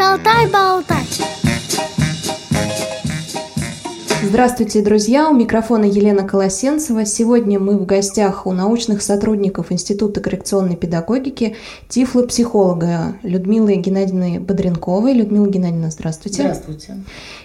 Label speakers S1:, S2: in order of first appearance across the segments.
S1: Шалтай-болтай.
S2: Здравствуйте, друзья! У микрофона Елена Колосенцева. Сегодня мы в гостях у научных сотрудников Института коррекционной педагогики тифлопсихолога Людмилы Геннадьевны Бодренковой. Людмила Геннадьевна, здравствуйте.
S3: Здравствуйте.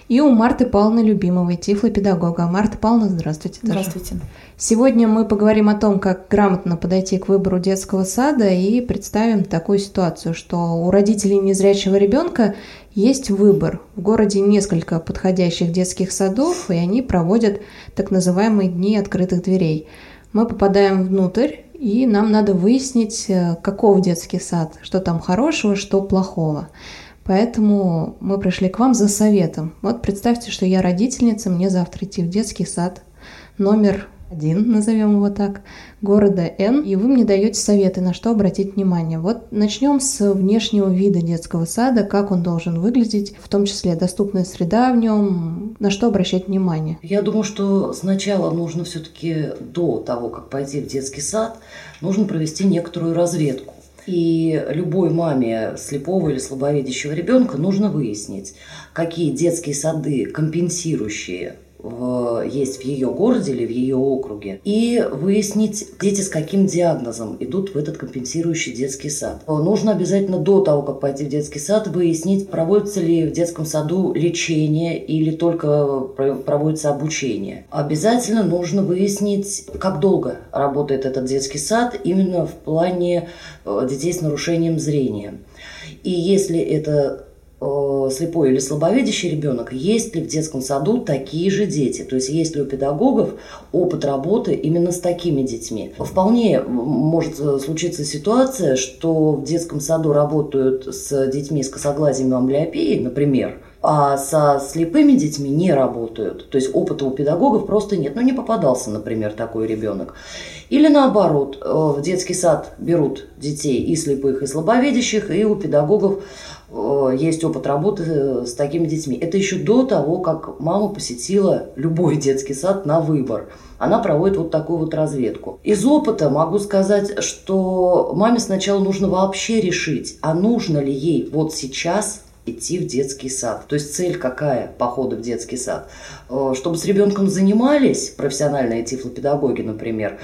S2: И у Марты Павловны Любимовой, тифлопедагога. Марта Павловна, здравствуйте. тоже.
S3: Здравствуйте.
S2: Сегодня мы поговорим о том, как грамотно подойти к выбору детского сада и представим такую ситуацию, что у родителей незрячего ребенка есть выбор. В городе несколько подходящих детских садов, и они проводят так называемые дни открытых дверей. Мы попадаем внутрь, и нам надо выяснить, э, каков детский сад, что там хорошего, что плохого. Поэтому мы пришли к вам за советом. Вот представьте, что я родительница, мне завтра идти в детский сад номер один, назовем его так, города Н, и вы мне даете советы, на что обратить внимание. Вот начнем с внешнего вида детского сада, как он должен выглядеть, в том числе доступная среда в нем, на что обращать внимание.
S3: Я думаю, что сначала нужно все-таки до того, как пойти в детский сад, нужно провести некоторую разведку. И любой маме слепого или слабовидящего ребенка нужно выяснить, какие детские сады компенсирующие в, есть в ее городе или в ее округе, и выяснить, дети с каким диагнозом идут в этот компенсирующий детский сад. Нужно обязательно до того, как пойти в детский сад, выяснить, проводится ли в детском саду лечение или только проводится обучение. Обязательно нужно выяснить, как долго работает этот детский сад именно в плане э, детей с нарушением зрения. И если это слепой или слабовидящий ребенок, есть ли в детском саду такие же дети? То есть есть ли у педагогов опыт работы именно с такими детьми? Вполне может э, случиться ситуация, что в детском саду работают с детьми с косоглазием амблиопией, например, а со слепыми детьми не работают. То есть опыта у педагогов просто нет. Ну, не попадался, например, такой ребенок. Или наоборот, э, в детский сад берут детей и слепых, и слабовидящих, и у педагогов Э, есть опыт работы э, с такими детьми. Это еще до того, как мама посетила любой детский сад на выбор. Она проводит вот такую вот разведку. Из опыта могу сказать, что маме сначала нужно вообще решить, а нужно ли ей вот сейчас идти в детский сад. То есть цель какая похода в детский сад? Э, чтобы с ребенком занимались профессиональные тифлопедагоги, например,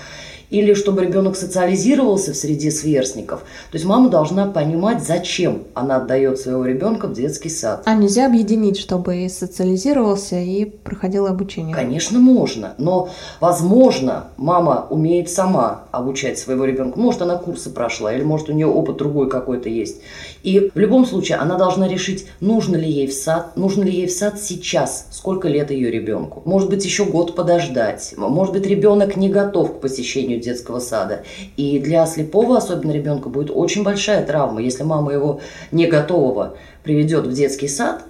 S3: или чтобы ребенок социализировался в среде сверстников. То есть мама должна понимать, зачем она отдает своего ребенка в детский сад.
S2: А нельзя объединить, чтобы и социализировался, и проходил обучение?
S3: Конечно, можно. Но, возможно, мама умеет сама обучать своего ребенка. Может, она курсы прошла, или может, у нее опыт другой какой-то есть. И в любом случае она должна решить, нужно ли ей в сад, нужно ли ей в сад сейчас, сколько лет ее ребенку. Может быть, еще год подождать. Может быть, ребенок не готов к посещению детского сада. И для слепого, особенно ребенка, будет очень большая травма, если мама его не готового приведет в детский сад,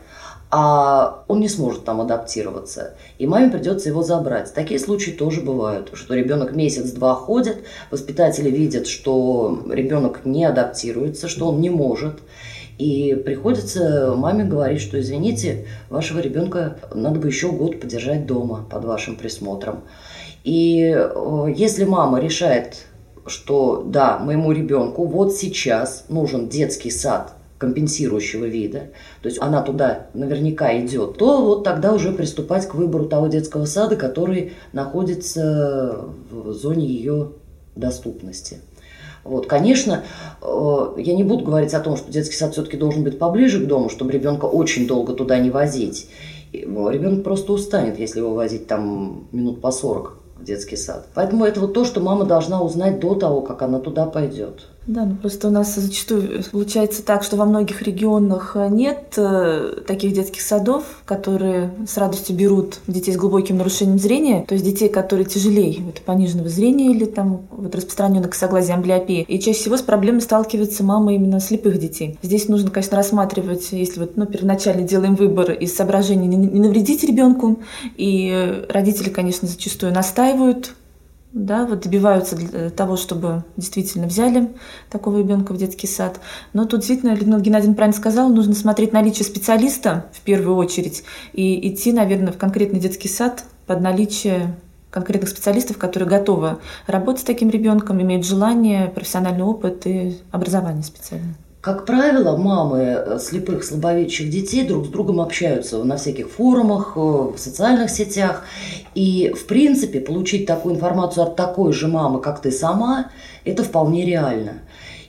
S3: а он не сможет там адаптироваться. И маме придется его забрать. Такие случаи тоже бывают, что ребенок месяц-два ходит, воспитатели видят, что ребенок не адаптируется, что он не может. И приходится маме говорить, что извините, вашего ребенка надо бы еще год подержать дома под вашим присмотром. И э, если мама решает, что да, моему ребенку вот сейчас нужен детский сад компенсирующего вида, то есть она туда наверняка идет, то вот тогда уже приступать к выбору того детского сада, который находится в зоне ее доступности. Вот, конечно, э, я не буду говорить о том, что детский сад все-таки должен быть поближе к дому, чтобы ребенка очень долго туда не возить. Ребенок просто устанет, если его возить там минут по 40 в детский сад. Поэтому это вот то, что мама должна узнать до того, как она туда пойдет.
S4: Да, ну просто у нас зачастую получается так, что во многих регионах нет э, таких детских садов, которые с радостью берут детей с глубоким нарушением зрения, то есть детей, которые тяжелее вот, пониженного зрения или там вот распространенной косоглазия амблиопии. И чаще всего с проблемой сталкивается мама именно слепых детей. Здесь нужно, конечно, рассматривать, если вот ну, первоначально делаем выбор из соображений не навредить ребенку, и родители, конечно, зачастую настаивают да, вот добиваются для того, чтобы действительно взяли такого ребенка в детский сад. Но тут действительно, Людмила Геннадьевна правильно сказала, нужно смотреть наличие специалиста в первую очередь и идти, наверное, в конкретный детский сад под наличие конкретных специалистов, которые готовы работать с таким ребенком, имеют желание, профессиональный опыт и образование специальное.
S3: Как правило, мамы э, слепых, слабовидящих детей друг с другом общаются на всяких форумах, э, в социальных сетях. И, в принципе, получить такую информацию от такой же мамы, как ты сама, это вполне реально.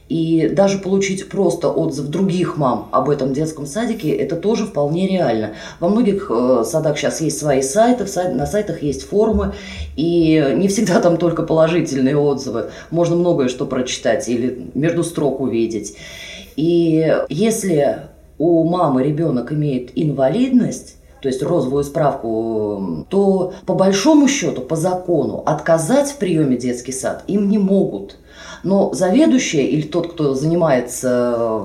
S3: И даже получить просто отзыв других мам об этом детском садике, это тоже вполне реально. Во многих э, садах сейчас есть свои сайты, на сайтах есть форумы, и не всегда там только положительные отзывы. Можно многое что прочитать или между строк увидеть. И если у мамы ребенок имеет инвалидность, то есть розовую справку, то по большому счету, по закону, отказать в приеме детский сад им не могут. Но заведующая или тот, кто занимается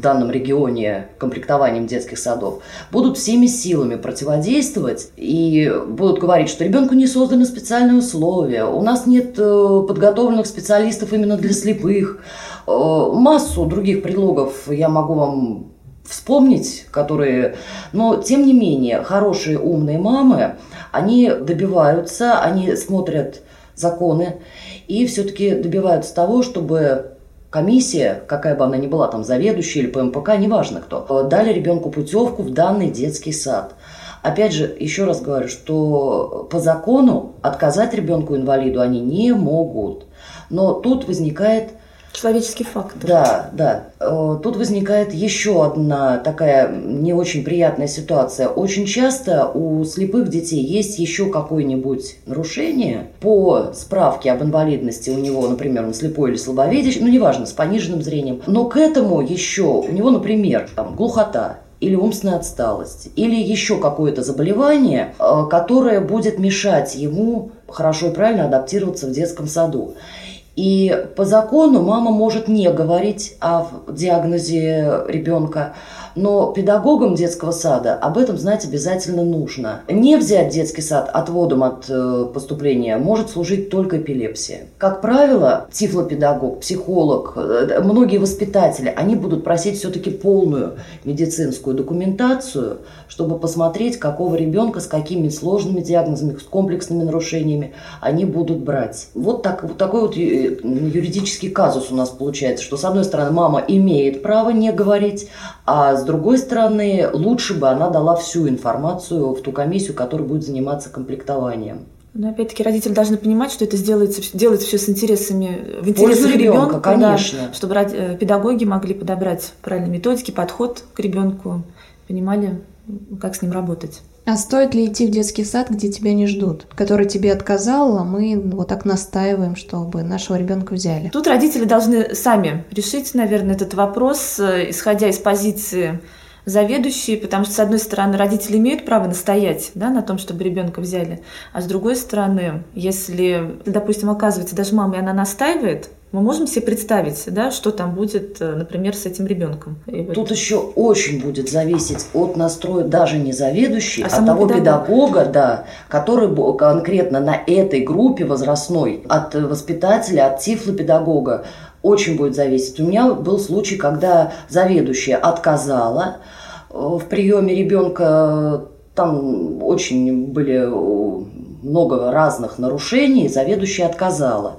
S3: в данном регионе комплектованием детских садов, будут всеми силами противодействовать и будут говорить, что ребенку не созданы специальные условия, у нас нет э, подготовленных специалистов именно для слепых, массу других предлогов я могу вам вспомнить, которые... Но, тем не менее, хорошие, умные мамы, они добиваются, они смотрят законы и все-таки добиваются того, чтобы комиссия, какая бы она ни была, там заведующая или ПМПК, неважно кто, э, дали ребенку путевку в данный детский сад. Опять же, еще раз говорю, что по закону отказать ребенку инвалиду они не могут. Но тут возникает
S4: Человеческий фактор.
S3: Да, да. Э, тут возникает еще одна такая не очень приятная ситуация. Очень часто у слепых детей есть еще какое-нибудь нарушение по справке об инвалидности у него, например, он слепой или слабовидящий, ну неважно, с пониженным зрением. Но к этому еще у него, например, там, глухота, или умственная отсталость, или еще какое-то заболевание, э, которое будет мешать ему хорошо и правильно адаптироваться в детском саду. И по закону мама может не говорить о диагнозе ребенка, но педагогам детского сада об этом знать обязательно нужно. Не взять детский сад отводом от э, поступления может служить только эпилепсия. Как правило, тифлопедагог, психолог, э, многие воспитатели, они будут просить все-таки полную медицинскую документацию, чтобы посмотреть, какого ребенка с какими сложными диагнозами, с комплексными нарушениями они будут брать. Вот, так, вот такой вот э, юридический казус у нас получается, что с одной стороны мама имеет право не говорить, а с другой стороны, лучше бы она дала всю информацию в ту комиссию, которая будет заниматься комплектованием.
S4: Но опять-таки родители должны понимать, что это сделается, делается все с интересами, в интересах ребенка, ребенка конечно. Да, чтобы э, педагоги могли подобрать правильные методики, подход к ребенку, понимали, как с ним работать.
S2: А стоит ли идти в детский сад, где тебя не ждут, который тебе отказал, а мы вот так настаиваем, чтобы нашего ребенка взяли?
S4: Тут родители должны сами решить, наверное, этот вопрос, э, исходя из позиции заведующие, потому что, с одной стороны, родители имеют право настоять да, на том, чтобы ребенка взяли, а с другой стороны, если, допустим, оказывается, даже мама, и она настаивает, мы можем себе представить, да, что там будет, э, например, с этим ребенком.
S3: Тут еще очень будет зависеть от настроя даже не заведующей, а, а того педагога. педагога, да, который конкретно на этой группе возрастной, от воспитателя, от тифлопедагога, очень будет зависеть. У меня был случай, когда заведующая отказала э, в приеме ребенка, там очень были много разных нарушений, заведующая отказала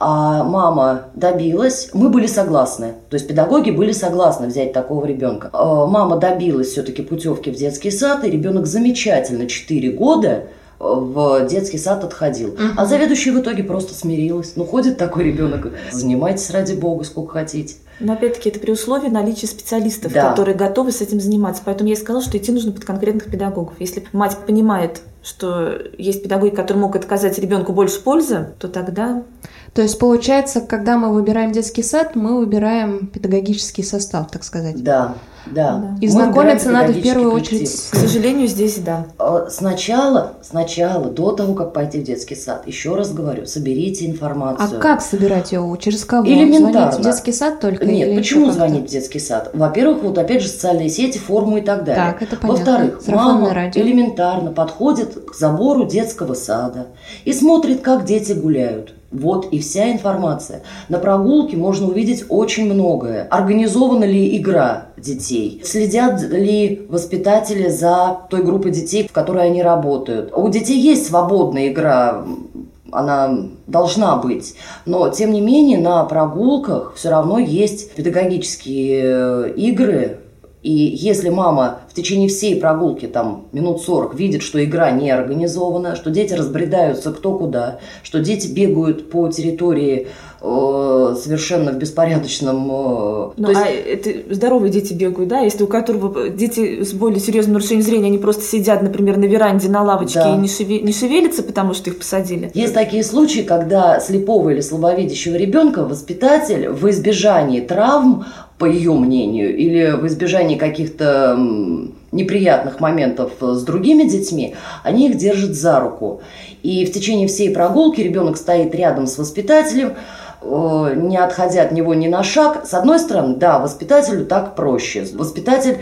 S3: а мама добилась, мы были согласны, то есть педагоги были согласны взять такого ребенка. А мама добилась все-таки путевки в детский сад, и ребенок замечательно 4 года в детский сад отходил. Угу. А заведующая в итоге просто смирилась. Ну, ходит такой ребенок, занимайтесь ради бога, сколько хотите.
S4: Но опять-таки это при условии наличия специалистов, да. которые готовы с этим заниматься. Поэтому я и сказала, что идти нужно под конкретных педагогов. Если мать понимает, что есть педагоги, которые могут отказать ребенку больше пользы, то тогда
S2: то есть получается, когда мы выбираем детский сад, мы выбираем педагогический состав, так сказать.
S3: Да, да.
S2: И знакомиться надо в первую очередь.
S4: К сожалению, здесь да.
S3: А, сначала, сначала, до того, как пойти в детский сад, еще раз говорю, соберите информацию.
S2: А как собирать ее? Через кого?
S3: Элементарно.
S2: Звонить в детский сад только?
S3: Нет, почему звонить в детский сад? Во-первых, вот опять же социальные сети, форумы и так далее.
S2: Так, это понятно.
S3: Во-вторых, мама радио. элементарно подходит к забору детского сада и смотрит, как дети гуляют. Вот и вся информация. На прогулке можно увидеть очень многое. Организована ли игра детей? Следят ли воспитатели за той группой детей, в которой они работают? У детей есть свободная игра она должна быть. Но, тем не менее, на прогулках все равно есть педагогические э, игры, и если мама в течение всей прогулки, там, минут 40, видит, что игра не организована, что дети разбредаются кто куда, что дети бегают по территории э, совершенно в беспорядочном... Э,
S4: ну, есть... а это здоровые дети бегают, да? Если у которого дети с более серьезным нарушением зрения, они просто сидят, например, на веранде, на лавочке да. и не, шеве... не шевелятся, потому что их посадили?
S3: Есть такие случаи, когда слепого или слабовидящего ребенка воспитатель в избежании травм по ее мнению, или в избежании каких-то неприятных моментов с другими детьми, они их держат за руку. И в течение всей прогулки ребенок стоит рядом с воспитателем, э, не отходя от него ни на шаг. С одной стороны, да, воспитателю так проще. Воспитатель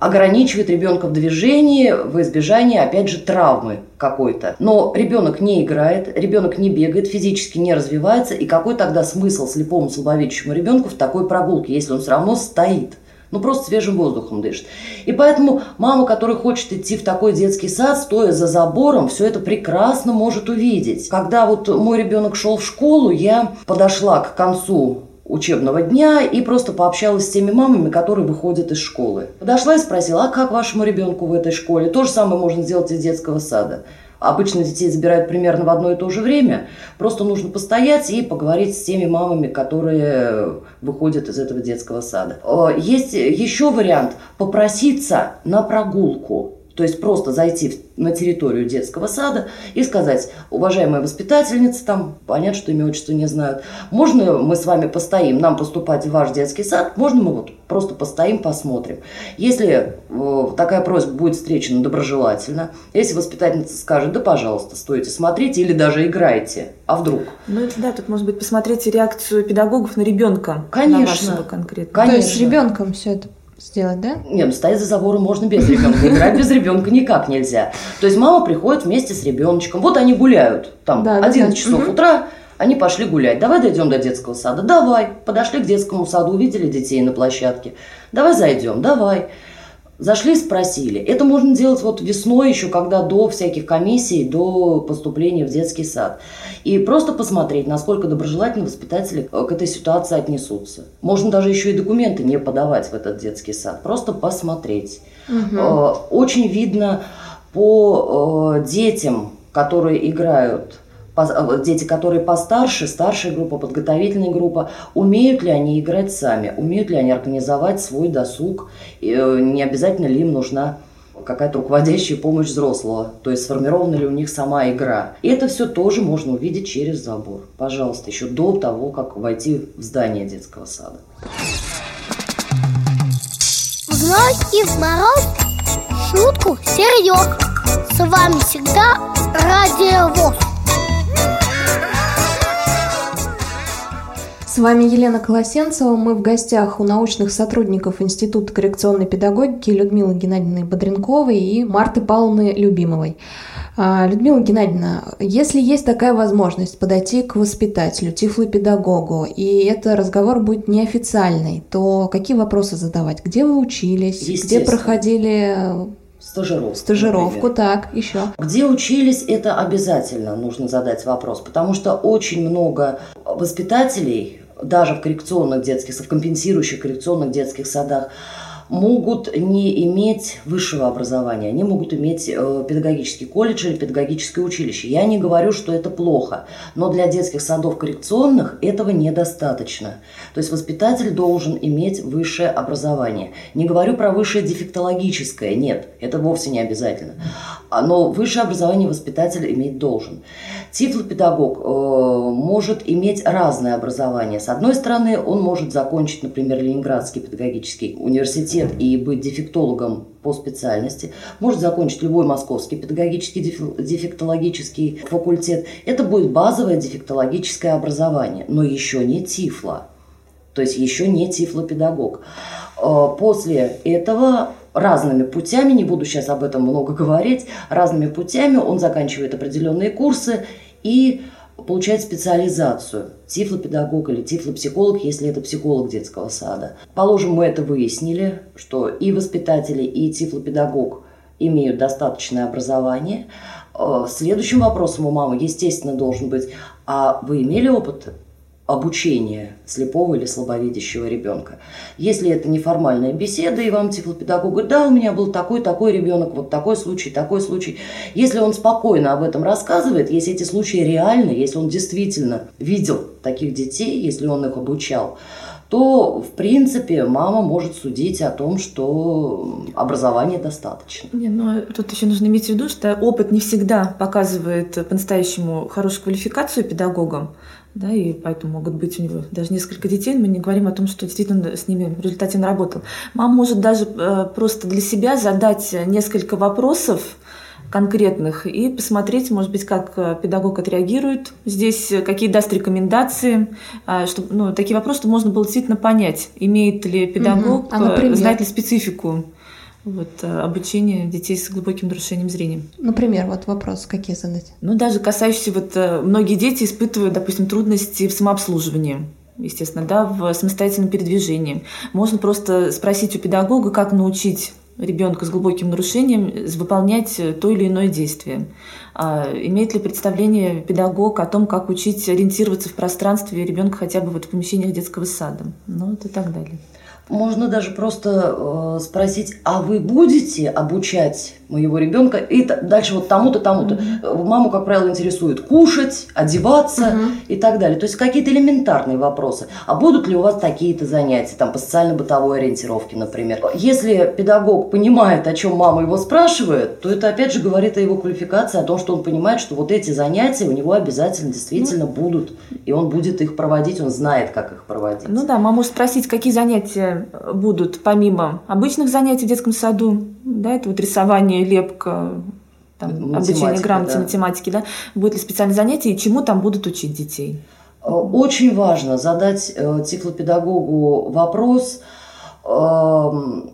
S3: ограничивает ребенка в движении в избежании, опять же, травмы какой-то. Но ребенок не играет, ребенок не бегает, физически не развивается, и какой тогда смысл слепому слабовидящему ребенку в такой прогулке, если он все равно стоит? ну просто свежим воздухом дышит. И поэтому мама, которая хочет идти в такой детский сад, стоя за забором, все это прекрасно может увидеть. Когда вот мой ребенок шел в школу, я подошла к концу учебного дня и просто пообщалась с теми мамами, которые выходят из школы. Подошла и спросила, а как вашему ребенку в этой школе? То же самое можно сделать из детского сада. Обычно детей забирают примерно в одно и то же время. Просто нужно постоять и поговорить с теми мамами, которые выходят из этого детского сада. Есть еще вариант попроситься на прогулку. То есть просто зайти на территорию детского сада и сказать, уважаемая воспитательница, там, понятно, что имя, отчество не знают, можно мы с вами постоим, нам поступать в ваш детский сад, можно мы вот просто постоим, посмотрим. Если э, такая просьба будет встречена доброжелательно, если воспитательница скажет, да, пожалуйста, стойте, смотрите или даже играйте, а вдруг?
S4: Ну, это да, тут, может быть, посмотрите реакцию педагогов на ребенка.
S3: Конечно.
S4: На вашего конкретно.
S2: Конечно. То есть с ребенком все это сделать, да?
S3: Нет, ну стоять за забором можно без ребенка. Играть без ребенка никак нельзя. То есть мама приходит вместе с ребеночком. Вот они гуляют. Там да, 11 да. часов угу. утра, они пошли гулять. Давай дойдем до детского сада. Давай. Подошли к детскому саду, увидели детей на площадке. Давай зайдем. Давай. Зашли, спросили. Это можно делать вот весной еще, когда до всяких комиссий, до поступления в детский сад. И просто посмотреть, насколько доброжелательно воспитатели к этой ситуации отнесутся. Можно даже еще и документы не подавать в этот детский сад. Просто посмотреть. Угу. Очень видно по э, детям, которые играют дети, которые постарше, старшая группа, подготовительная группа, умеют ли они играть сами, умеют ли они организовать свой досуг, э, не обязательно ли им нужна какая-то руководящая помощь взрослого, то есть сформирована ли у них сама игра. И это все тоже можно увидеть через забор. Пожалуйста, еще до того, как войти в здание детского сада.
S1: Вновь и в мороз шутку серьез. С вами всегда Радио ВОЗ.
S2: С вами Елена Колосенцева. Мы в гостях у научных сотрудников Института коррекционной педагогики Людмилы Геннадьевны Бодренковой и Марты Павловны Любимовой. А, Людмила Геннадьевна, если есть такая возможность подойти к воспитателю, тифлопедагогу, и это разговор будет неофициальный, то какие вопросы задавать? Где вы учились? Где проходили
S3: Стажировку.
S2: Стажировку, например. так, еще.
S3: Где учились, это обязательно нужно задать вопрос, потому что очень много воспитателей, даже в коррекционных детских, в компенсирующих коррекционных детских садах, могут не иметь высшего образования, они могут иметь э, педагогический колледж или педагогическое училище. Я не говорю, что это плохо, но для детских садов коррекционных этого недостаточно. То есть воспитатель должен иметь высшее образование. Не говорю про высшее дефектологическое, нет, это вовсе не обязательно. Но высшее образование воспитатель иметь должен. Тифлопедагог э, может иметь разное образование. С одной стороны, он может закончить, например, Ленинградский педагогический университет, университет и быть дефектологом по специальности, может закончить любой московский педагогический дефектологический факультет. Это будет базовое дефектологическое образование, но еще не тифло, то есть еще не тифлопедагог. Э, после этого разными путями, не буду сейчас об этом много говорить, разными путями он заканчивает определенные курсы и получает специализацию тифлопедагог или тифлопсихолог, если это психолог детского сада. Положим, мы это выяснили, что и воспитатели, и тифлопедагог имеют достаточное образование. Э, следующим вопросом у мамы, естественно, должен быть, а вы имели опыт обучения слепого или слабовидящего ребенка. Если это неформальная беседа, и вам тифлопедагог говорит, да, у меня был такой-такой ребенок, вот такой случай, такой случай. Если он спокойно об этом рассказывает, если эти случаи реальны, если он действительно видел таких детей, если он их обучал, то, в принципе, мама может судить о том, что образования достаточно.
S4: Не, но тут еще нужно иметь в виду, что опыт не всегда показывает по-настоящему хорошую квалификацию педагогам да, и поэтому могут быть у него даже несколько детей, мы не говорим о том, что действительно с ними в результате наработал. Мама может даже э, просто для себя задать несколько вопросов конкретных и посмотреть, может быть, как э, педагог отреагирует здесь, какие даст рекомендации, э, чтобы ну, такие вопросы чтобы можно было действительно понять, имеет ли педагог, угу. а, например? знает ли специфику вот, э, обучение детей с глубоким нарушением зрения.
S2: Например, вот вопрос, какие задать?
S4: Ну, даже касающиеся, вот э, многие дети испытывают, допустим, трудности в самообслуживании естественно, да, в самостоятельном передвижении. Можно просто спросить у педагога, как научить ребенка с глубоким нарушением выполнять то или иное действие. А имеет ли представление педагог о том, как учить ориентироваться в пространстве ребенка хотя бы вот в помещениях детского сада? Ну, вот и так далее.
S3: Можно даже просто э, спросить, а вы будете обучать моего ребенка и дальше вот тому-то, тому-то. Mm-hmm. Маму, как правило, интересует кушать, одеваться mm-hmm. и так далее. То есть какие-то элементарные вопросы. А будут ли у вас такие-то занятия, там, по социально-бытовой ориентировке, например? Если педагог понимает, о чем мама его спрашивает, то это опять же говорит о его квалификации, о том, что он понимает, что вот эти занятия у него обязательно действительно mm-hmm. будут, и он будет их проводить, он знает, как их проводить.
S4: Ну да, может спросить, какие занятия будут помимо обычных занятий в детском саду, да, это вот рисование, лепка, там, обучение грамоте, да. математики, да, будет ли специальные занятия и чему там будут учить детей?
S3: Э, очень важно задать э, тифлопедагогу вопрос, эм,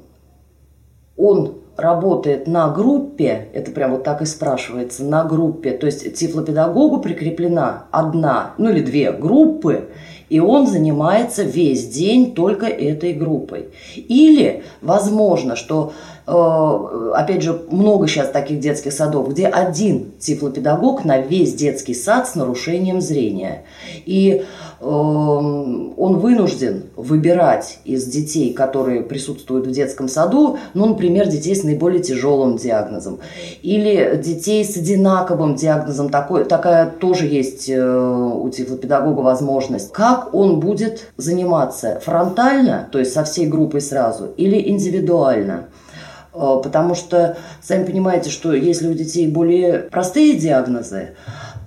S3: он работает на группе, это прям вот так и спрашивается, на группе, то есть тифлопедагогу прикреплена одна, ну или две группы, и он занимается весь день только этой группой. Или, возможно, что, опять же, много сейчас таких детских садов, где один тифлопедагог на весь детский сад с нарушением зрения. И Эм, он вынужден выбирать из детей, которые присутствуют в детском саду, ну, например, детей с наиболее тяжелым диагнозом, или детей с одинаковым диагнозом, такой, такая тоже есть э, у тифлопедагога возможность. Как он будет заниматься? Фронтально, то есть со всей группой сразу, или индивидуально? Э, потому что, сами понимаете, что если у детей более простые диагнозы,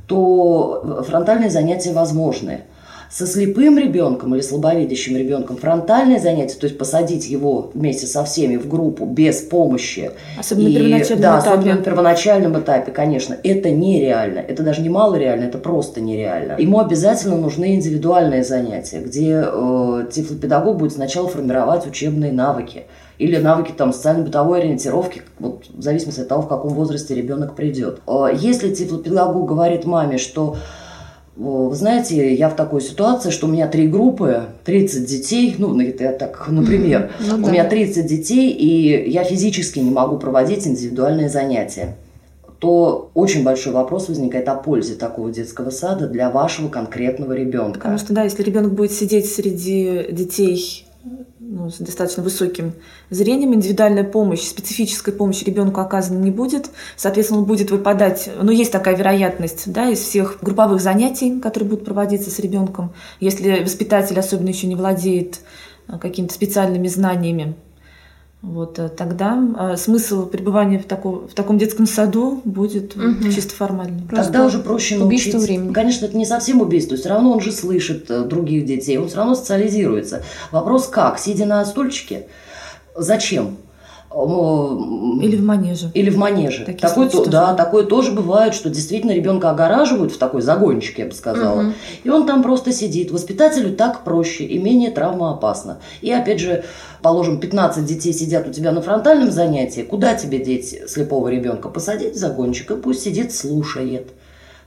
S3: то фронтальные занятия возможны со слепым ребенком или слабовидящим ребенком фронтальное занятие, то есть посадить его вместе со всеми в группу без помощи.
S4: Особенно и, на первоначальном да, этапе.
S3: особенно на первоначальном этапе, конечно. Это нереально. Это даже не мало реально, это просто нереально. Ему обязательно нужны индивидуальные занятия, где э, тифлопедагог будет сначала формировать учебные навыки или навыки там социально-бытовой ориентировки, вот, в зависимости от того, в каком возрасте ребенок придет. Э, если тифлопедагог говорит маме, что вы знаете, я в такой ситуации, что у меня три группы, 30 детей, ну, это я так, например, ну, да. у меня 30 детей, и я физически не могу проводить индивидуальные занятия то очень большой вопрос возникает о пользе такого детского сада для вашего конкретного ребенка.
S4: Потому что, да, если ребенок будет сидеть среди детей ну, с достаточно высоким зрением, индивидуальная помощь, специфическая помощь ребенку оказана не будет. Соответственно, он будет выпадать, ну, есть такая вероятность, да, из всех групповых занятий, которые будут проводиться с ребенком, если воспитатель особенно еще не владеет а, какими-то специальными знаниями вот, э, тогда э, смысл пребывания в, таком, в таком детском саду будет угу. чисто формальный.
S3: Просто тогда уже проще убийство научить. времени. Конечно, это не совсем убийство, все равно он же слышит э, других детей, он все равно социализируется. Вопрос как? Сидя на стульчике? Зачем?
S4: Или в манеже.
S3: Или в манеже. Такие такое, то, да, такое тоже бывает, что действительно ребенка огораживают в такой загончик, я бы сказала. Угу. И он там просто сидит. Воспитателю так проще и менее травмоопасно. И опять же, положим, 15 детей сидят у тебя на фронтальном занятии. Куда тебе деть слепого ребенка? Посадить в загончик и пусть сидит, слушает.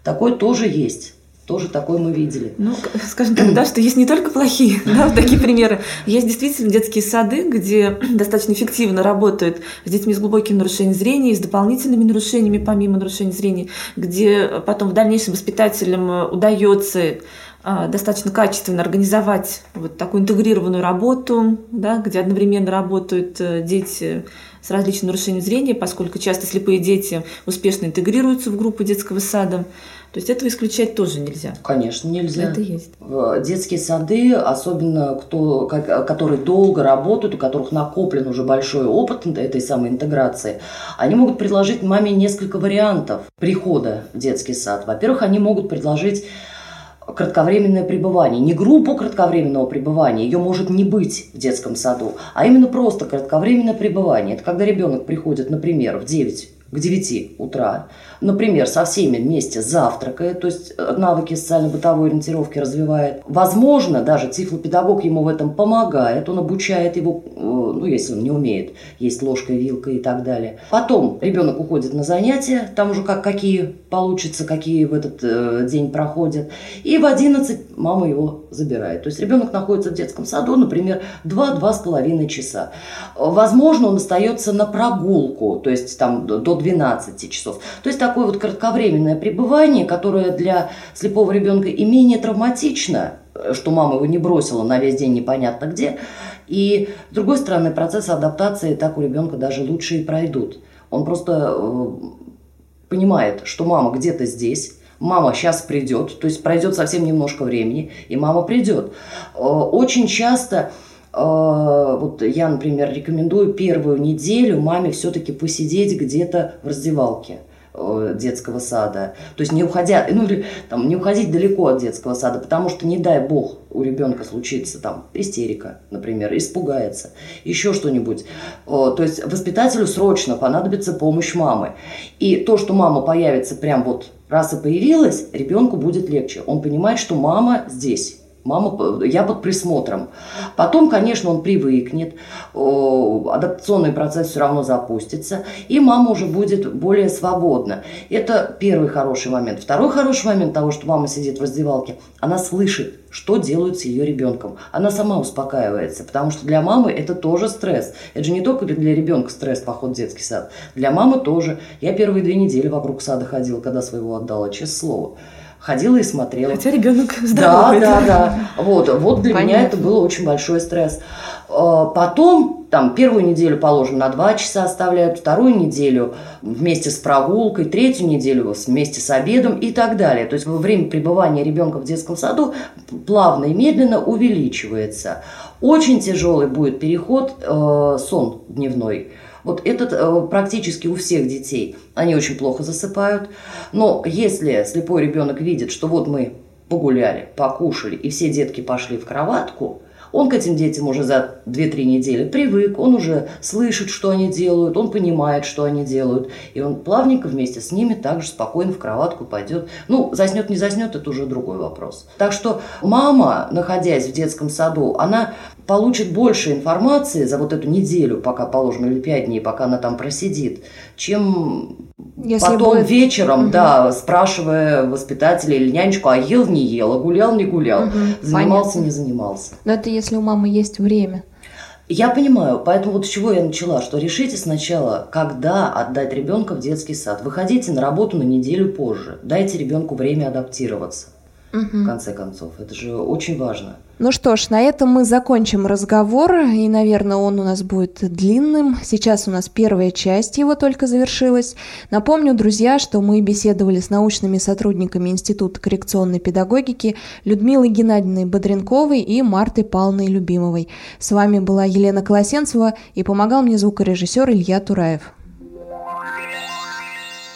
S3: Такое тоже есть тоже такое мы видели.
S4: Ну, скажем так, да, что есть не только плохие, да, вот такие примеры. Есть действительно детские сады, где достаточно эффективно работают с детьми с глубоким нарушением зрения и с дополнительными нарушениями помимо нарушения зрения, где потом в дальнейшем воспитателям удается а, достаточно качественно организовать вот такую интегрированную работу, да, где одновременно работают э, дети с различными нарушениями зрения, поскольку часто слепые дети успешно интегрируются в группу детского сада. То есть этого исключать тоже нельзя.
S3: Конечно, нельзя.
S4: Это есть.
S3: Детские сады, особенно кто, которые долго работают, у которых накоплен уже большой опыт этой самой интеграции, они могут предложить маме несколько вариантов прихода в детский сад. Во-первых, они могут предложить кратковременное пребывание. Не группу кратковременного пребывания, ее может не быть в детском саду, а именно просто кратковременное пребывание. Это когда ребенок приходит, например, в 9 к 9 утра, например, со всеми вместе завтракает, то есть э, навыки социально-бытовой ориентировки развивает. Возможно, даже тифлопедагог ему в этом помогает, он обучает его, э, ну, если он не умеет есть ложкой, вилкой и так далее. Потом ребенок уходит на занятия, там уже как, какие получится, какие в этот э, день проходят. И в 11 мама его забирает. То есть ребенок находится в детском саду, например, 2-2,5 часа. Возможно, он остается на прогулку, то есть там до 12 часов. То есть такое вот кратковременное пребывание, которое для слепого ребенка и менее травматично, что мама его не бросила на весь день непонятно где. И, с другой стороны, процессы адаптации так у ребенка даже лучше и пройдут. Он просто э, понимает, что мама где-то здесь, мама сейчас придет, то есть пройдет совсем немножко времени, и мама придет. Э, очень часто а, вот я, например, рекомендую первую неделю маме все-таки посидеть где-то в раздевалке э, детского сада. То есть не уходя, ну там не уходить далеко от детского сада, потому что не дай бог у ребенка случится там истерика, например, испугается, еще что-нибудь. То есть воспитателю срочно понадобится помощь мамы. И то, что мама появится прям вот раз и появилась, ребенку будет легче. Он понимает, что мама здесь Мама, я под присмотром. Потом, конечно, он привыкнет, адаптационный процесс все равно запустится, и мама уже будет более свободна. Это первый хороший момент. Второй хороший момент того, что мама сидит в раздевалке, она слышит, что делают с ее ребенком. Она сама успокаивается, потому что для мамы это тоже стресс. Это же не только для ребенка стресс поход в детский сад. Для мамы тоже. Я первые две недели вокруг сада ходила, когда своего отдала, честное слово ходила и смотрела.
S4: Хотя ребенок здоровый.
S3: Да, да, да. Вот, вот для Понятно. меня это было очень большой стресс. А, потом, там, первую неделю, положим, на два часа оставляют, вторую неделю вместе с прогулкой, третью неделю вместе с обедом и так далее. То есть во время пребывания ребенка в детском саду плавно и медленно увеличивается. Очень тяжелый будет переход, э, сон дневной. Вот этот э, практически у всех детей. Они очень плохо засыпают. Но если слепой ребенок видит, что вот мы погуляли, покушали, и все детки пошли в кроватку, он к этим детям уже за 2-3 недели привык, он уже слышит, что они делают, он понимает, что они делают, и он плавненько вместе с ними также спокойно в кроватку пойдет. Ну, заснет, не заснет, это уже другой вопрос. Так что мама, находясь в детском саду, она получит больше информации за вот эту неделю, пока положено, или 5 дней, пока она там просидит, чем Если потом будет... вечером, угу. да, спрашивая воспитателя или нянечку, а ел, не ел, а гулял, не гулял, угу. занимался, Понятно. не занимался.
S2: Но это если у мамы есть время.
S3: Я понимаю, поэтому вот с чего я начала, что решите сначала, когда отдать ребенка в детский сад. Выходите на работу на неделю позже, дайте ребенку время адаптироваться. Угу. В конце концов, это же очень важно.
S2: Ну что ж, на этом мы закончим разговор, и, наверное, он у нас будет длинным. Сейчас у нас первая часть его только завершилась. Напомню, друзья, что мы беседовали с научными сотрудниками Института коррекционной педагогики Людмилой Геннадьевной Бодренковой и Мартой Павловной Любимовой. С вами была Елена Колосенцева и помогал мне звукорежиссер Илья Тураев.